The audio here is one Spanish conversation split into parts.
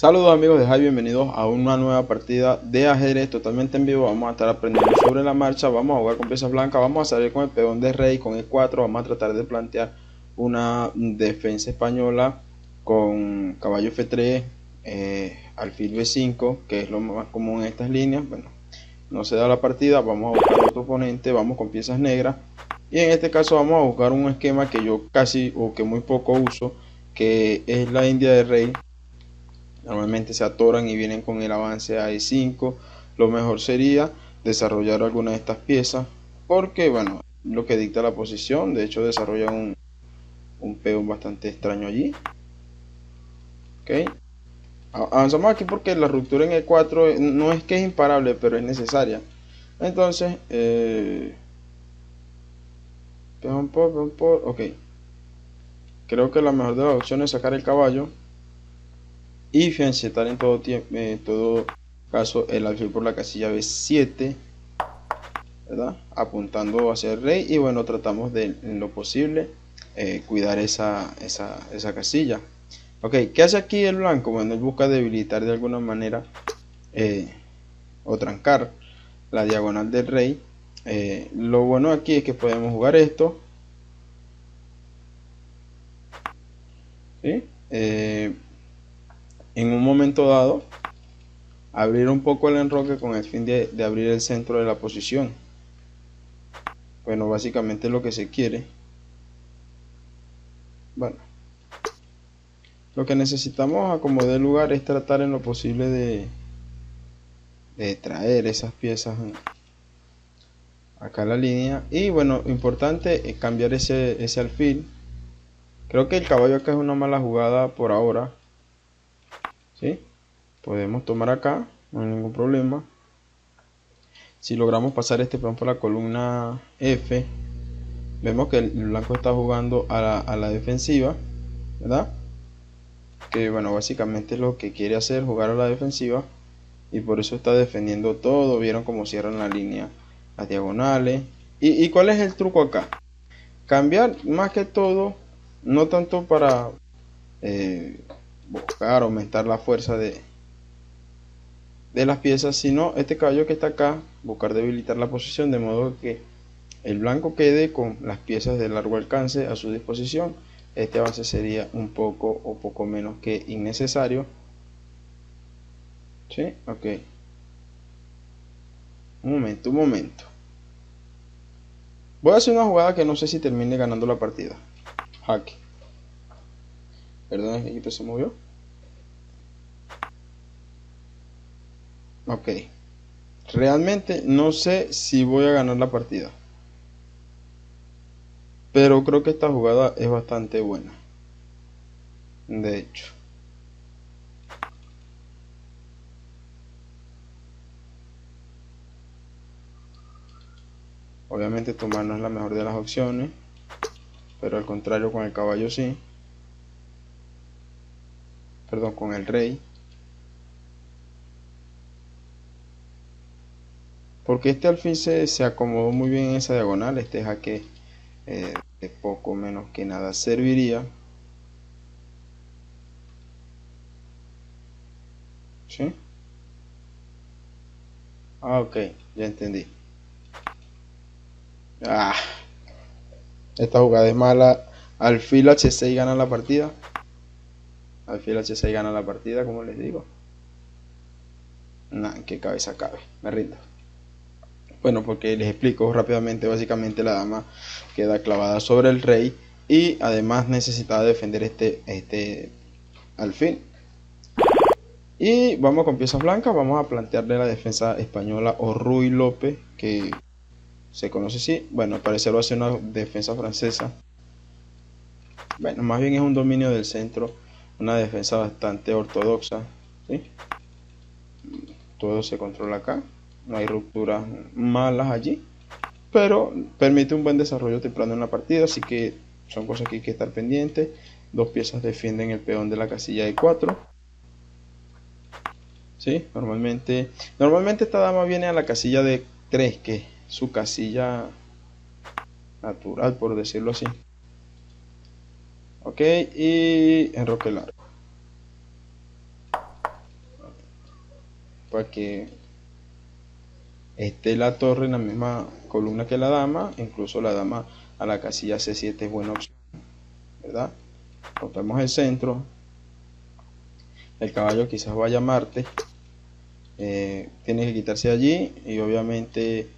Saludos amigos de bienvenidos a una nueva partida de ajedrez totalmente en vivo. Vamos a estar aprendiendo sobre la marcha, vamos a jugar con piezas blancas, vamos a salir con el peón de rey, con E4, vamos a tratar de plantear una defensa española con caballo F3, eh, alfil B5, que es lo más común en estas líneas. Bueno, no se da la partida, vamos a buscar otro oponente, vamos con piezas negras. Y en este caso vamos a buscar un esquema que yo casi o que muy poco uso, que es la India de rey Normalmente se atoran y vienen con el avance a E5. Lo mejor sería desarrollar alguna de estas piezas porque, bueno, lo que dicta la posición. De hecho, desarrolla un, un peón bastante extraño allí. Ok. Avanzamos aquí porque la ruptura en E4 no es que es imparable, pero es necesaria. Entonces, eh, peón por, peón por, ok. Creo que la mejor de las opciones es sacar el caballo y fiancetar en todo, tiempo, en todo caso el alfil por la casilla B7 ¿verdad? apuntando hacia el rey y bueno tratamos de en lo posible eh, cuidar esa, esa, esa, casilla ok ¿qué hace aquí el blanco? bueno él busca debilitar de alguna manera eh, o trancar la diagonal del rey eh, lo bueno aquí es que podemos jugar esto ¿sí? En un momento dado abrir un poco el enroque con el fin de, abrir el centro de la posición. Bueno básicamente lo que se quiere. Bueno lo que necesitamos a como lugar es tratar en lo posible de, de traer esas piezas acá la línea. Y bueno importante es cambiar ese, ese alfil. Creo que el caballo acá es una mala jugada por ahora podemos tomar acá no hay ningún problema. Si logramos pasar este peón por la columna F vemos que el blanco está jugando a la, defensiva verdad que bueno básicamente lo que quiere hacer jugar a la defensiva y por eso está defendiendo todo. Vieron cómo cierran la línea las diagonales. Y, cuál es el truco acá cambiar más que todo no tanto para eh, buscar aumentar la fuerza de, de las piezas, sino este caballo que está acá, buscar debilitar la posición de modo que el blanco quede con las piezas de largo alcance a su disposición. Este avance sería un poco o poco menos que innecesario. ¿Sí? Ok. Un momento, un momento. Voy a hacer una jugada que no sé si termine ganando la partida. Jaque. Perdón, el equipo se movió. Ok. Realmente no sé si voy a ganar la partida. Pero creo que esta jugada es bastante buena. De hecho. Obviamente tomar no es la mejor de las opciones. Pero al contrario con el caballo sí perdón, con el rey. Porque este alfil se, se acomodó muy bien en esa diagonal, este jaque eh, de poco menos que nada serviría. ¿Sí? Ah, ok, ya entendí. Ah, esta jugada es mala. Alfil H6 gana la partida. Alfil H6 gana la partida, como les digo. Nah, que cabeza cabe, me rindo. Bueno, porque les explico rápidamente, básicamente la dama queda clavada sobre el rey y además necesitaba defender este, este alfil. Y vamos con piezas blancas, vamos a plantearle la defensa española o Rui López, que se conoce así. Bueno, al parecer va a ser una defensa francesa. Bueno, más bien es un dominio del centro una defensa bastante ortodoxa. Todo se controla acá, no hay rupturas malas allí, pero permite un buen desarrollo temprano en la partida, así que son cosas que hay que estar pendientes. Dos piezas defienden el peón de la casilla de 4. ¿Sí? Normalmente, normalmente esta dama viene a la casilla de 3, que es su casilla natural, por decirlo así. Ok, y enroque para que esté la torre en la misma columna que la dama, incluso la dama a la casilla C7 es buena opción, ¿verdad? Rompemos el centro, el caballo quizás vaya a Marte, eh, tiene que quitarse allí y obviamente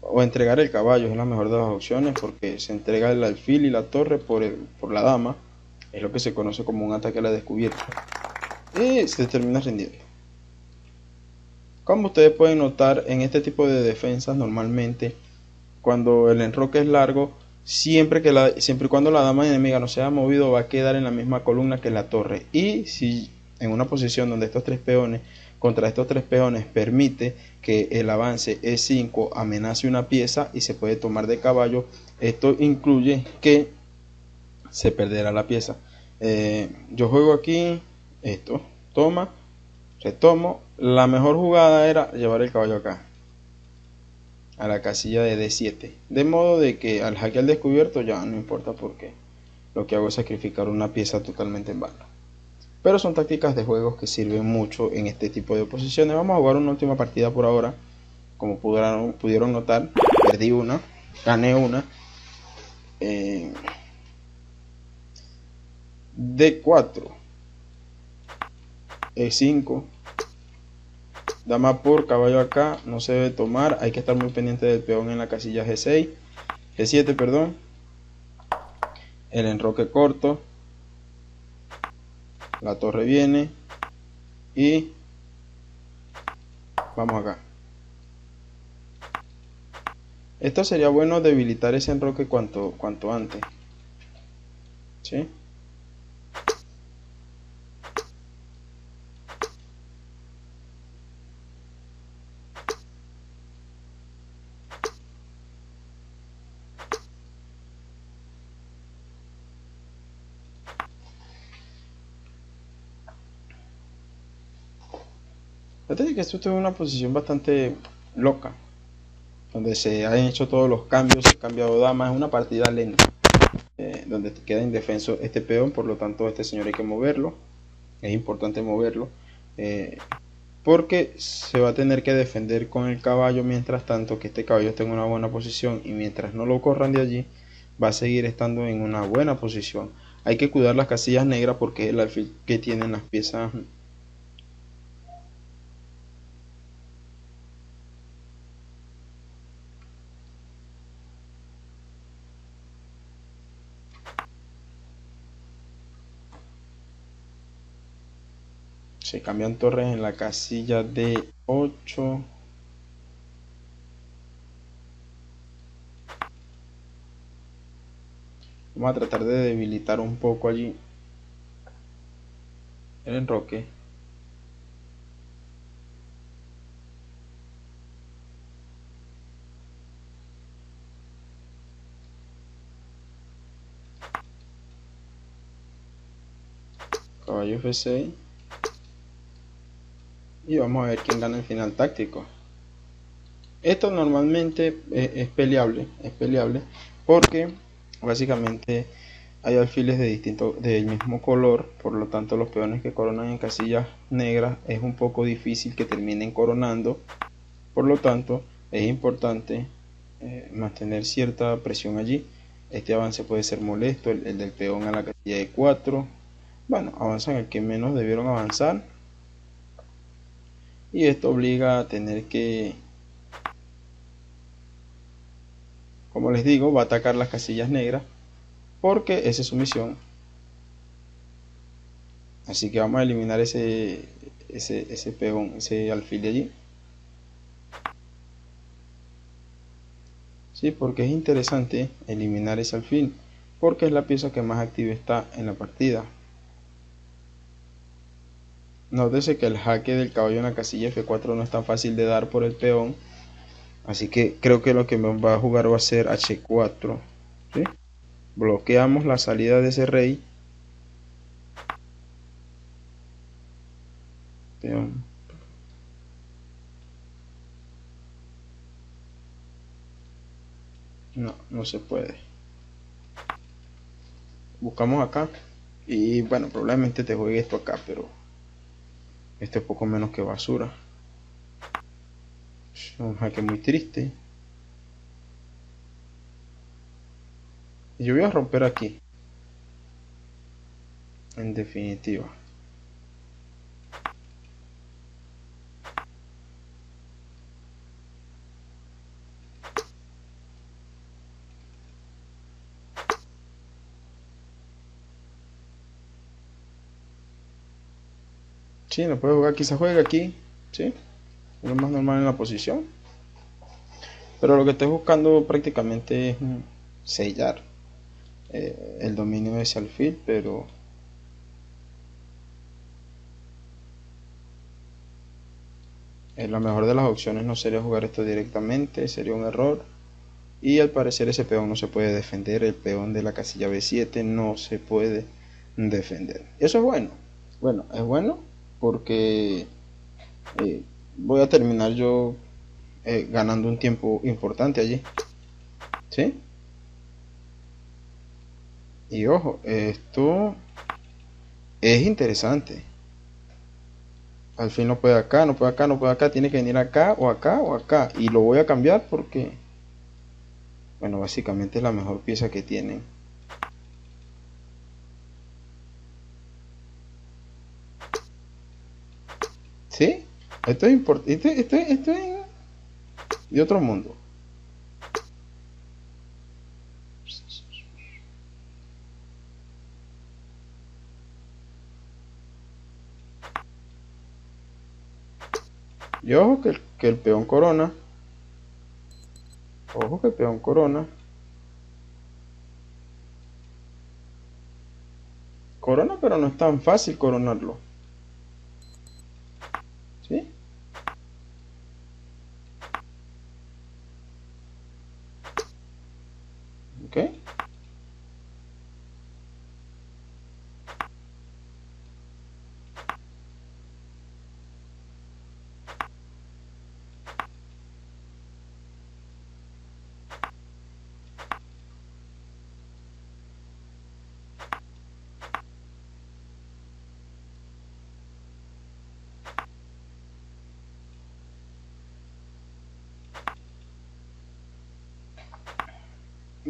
o entregar el caballo es la mejor de las opciones porque se entrega el alfil y la torre por, por la dama, es lo que se conoce como un ataque a la descubierta y se termina rindiendo. Como ustedes pueden notar en este tipo de defensas normalmente cuando el enroque es largo siempre que la, siempre y cuando la dama enemiga no se haya movido va a quedar en la misma columna que la torre y si en una posición donde estos tres peones contra estos tres peones permite que el avance E5 amenace una pieza y se puede tomar de caballo. Esto incluye que se perderá la pieza. Eh, yo juego aquí esto toma retomo. La mejor jugada era llevar el caballo acá a la casilla de D7 de modo de que al jaque descubierto ya no importa por qué. Lo que hago es sacrificar una pieza totalmente en vano pero son tácticas de juegos que sirven mucho en este tipo de oposiciones vamos a jugar una última partida por ahora. Como pudieron, notar perdí una gané una. Eh, D4 E5 dama por caballo acá no se debe tomar. Hay que estar muy pendiente del peón en la casilla G6 G7 perdón. El enroque corto la torre viene y vamos acá esto sería bueno debilitar ese enroque cuanto, cuanto antes ¿sí? Fíjate que esto es una posición bastante loca, donde se han hecho todos los cambios, se ha cambiado damas, es una partida lenta, eh, donde queda indefenso este peón, por lo tanto este señor hay que moverlo, es importante moverlo, eh, porque se va a tener que defender con el caballo mientras tanto que este caballo esté en una buena posición y mientras no lo corran de allí, va a seguir estando en una buena posición. Hay que cuidar las casillas negras porque es el alfil que tienen las piezas se cambian torres en la casilla de 8 vamos a tratar de debilitar un poco allí el enroque. Caballo F6 y vamos a ver quién gana el final táctico. Esto normalmente es, peleable, es peleable porque básicamente hay alfiles de distinto del mismo color, por lo tanto los peones que coronan en casillas negras es un poco difícil que terminen coronando, por lo tanto es importante eh, mantener cierta presión allí. Este avance puede ser molesto, el, el del peón a la casilla de 4. Bueno, avanzan el que menos debieron avanzar y esto obliga a tener que como les digo va a atacar las casillas negras porque esa es su misión. Así que vamos a eliminar ese ese, ese peón ese alfil de allí. Sí porque es interesante eliminar ese alfil porque es la pieza que más activa está en la partida Nótese que el jaque del caballo en la casilla F4 no es tan fácil de dar por el peón. Así que creo que lo que me va a jugar va a ser H4. Bloqueamos la salida de ese rey. Peón. No, no se puede. Buscamos acá. Y bueno, probablemente te juegue esto acá, pero este es poco menos que basura. Un jaque muy triste. Y yo voy a romper aquí. En definitiva. Sí, no puede jugar, quizás juegue aquí, ¿sí? Lo más normal en la posición. Pero lo que estoy buscando prácticamente es sellar eh, el dominio de ese alfil, pero eh, la mejor de las opciones no sería jugar esto directamente, sería un error. Y al parecer ese peón no se puede defender, el peón de la casilla B7 no se puede defender. Eso es bueno. Bueno, es bueno porque eh, voy a terminar yo eh, ganando un tiempo importante allí. ¿Sí? Y ojo, esto es interesante. Al fin no puede acá, no puede acá, no puede acá. Tiene que venir acá o acá o acá. Y lo voy a cambiar porque, bueno, básicamente es la mejor pieza que tienen. ¿Sí? Esto es importante. Esto, esto, es de otro mundo. Y ojo que el, que el peón corona. Ojo que el peón corona. Corona, pero no es tan fácil coronarlo.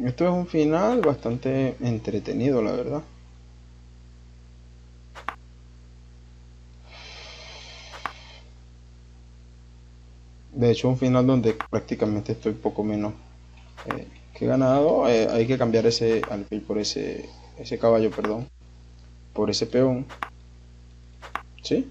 Esto es un final bastante entretenido, la verdad. De hecho, un final donde prácticamente estoy poco menos eh, que ganado. Eh, hay que cambiar ese alfil por ese, ese caballo, perdón, por ese peón. ¿Sí?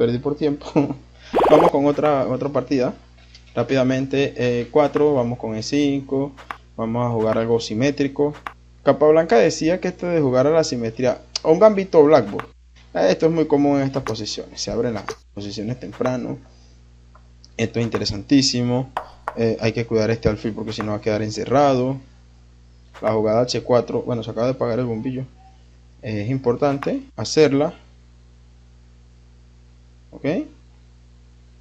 Perdí por tiempo. vamos con otra, otra partida. Rápidamente, 4, eh, vamos con E5. Vamos a jugar algo simétrico. Capablanca decía que esto de jugar a la simetría, un gambito blackboard. Eh, esto es muy común en estas posiciones. Se abren las posiciones temprano. Esto es interesantísimo. Eh, hay que cuidar este alfil porque si no va a quedar encerrado. La jugada H4, bueno, se acaba de apagar el bombillo. es importante hacerla ¿Ok?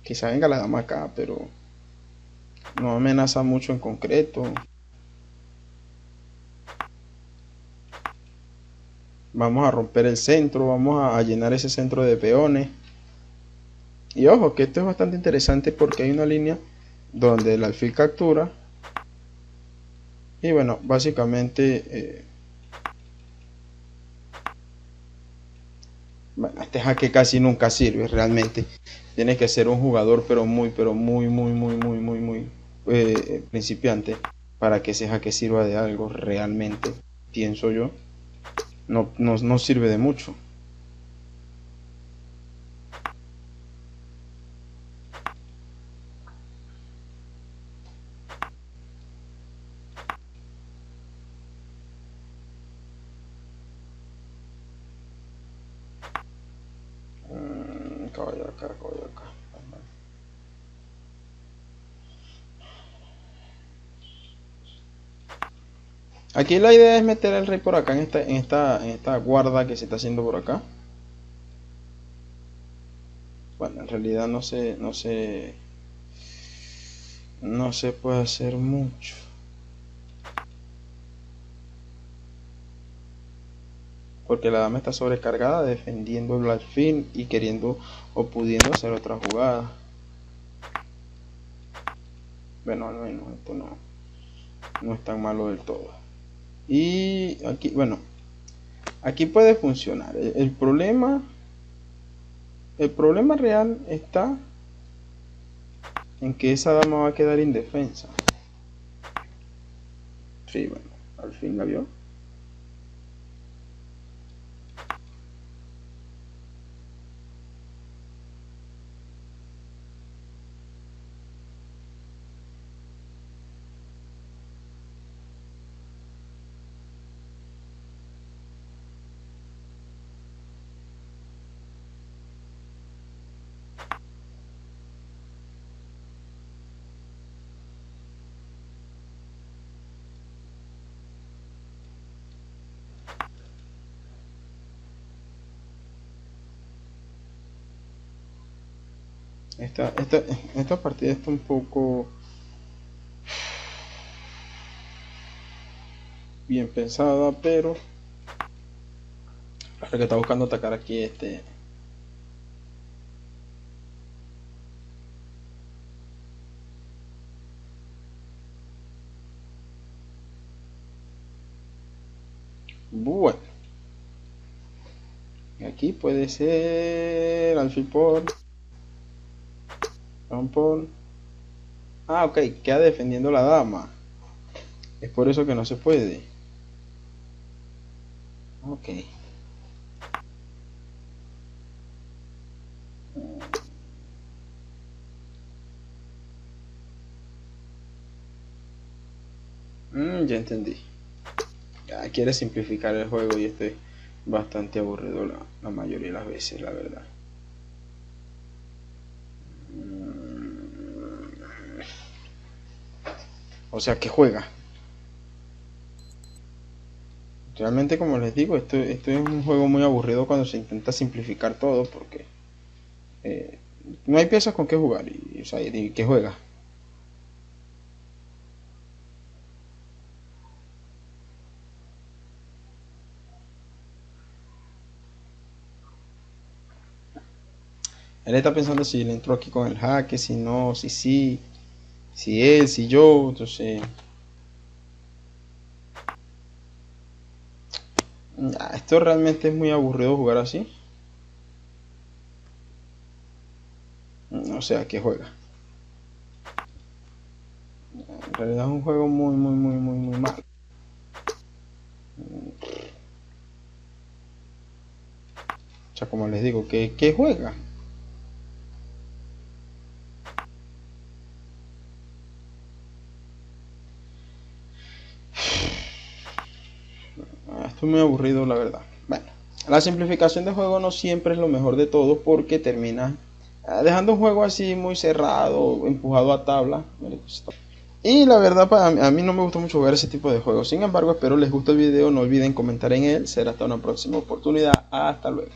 Quizá venga la dama acá, pero no amenaza mucho en concreto. Vamos a romper el centro, vamos a, llenar ese centro de peones. Y ojo, que esto es bastante interesante porque hay una línea donde el alfil captura. Y bueno, básicamente eh, este jaque casi nunca sirve realmente. Tiene que ser un jugador, pero muy, pero muy, muy, muy, muy, muy, muy eh, principiante para que ese jaque sirva de algo realmente, pienso yo. No, no, no sirve de mucho. Aquí la idea es meter el rey por acá, en esta, en esta, en esta guarda que se está haciendo por acá. Bueno, en realidad no sé, no sé. no se puede hacer mucho. Porque la dama está sobrecargada defendiendo el alfil y queriendo o pudiendo hacer otra jugada. Bueno, no, esto no, no es tan malo del todo. Y aquí, bueno, aquí puede funcionar. El, problema, el problema real está en que esa dama va a quedar indefensa. Sí, bueno, al fin la vio. Esta, esta, esta partida está un poco bien pensada, pero Para que está buscando atacar aquí este Bueno. Aquí puede ser alfil por Ah, ok, queda defendiendo la dama. Es por eso que no se puede. Ok. Mm, ya entendí. Ya quiere simplificar el juego y este bastante aburrido la mayoría de las veces, la verdad. O sea que juega. Realmente, como les digo, esto, esto es un juego muy aburrido cuando se intenta simplificar todo porque eh, no hay piezas con qué jugar y, o sea, y que juega. Él está pensando si le entró aquí con el jaque, si no, si sí si él, si yo, entonces... Esto realmente es muy aburrido jugar así. No sé a qué juega. En realidad es un juego muy, muy, muy, muy, muy malo. O sea, como les digo, ¿qué, qué juega? Estoy muy aburrido, la verdad. Bueno, la simplificación de juego no siempre es lo mejor de todo porque termina ah, dejando un juego así muy cerrado, empujado a tabla. Y la verdad, a mí no me gusta mucho jugar ese tipo de juegos. Sin embargo, espero les guste el video. No olviden comentar en él. Será hasta una próxima oportunidad. Hasta luego.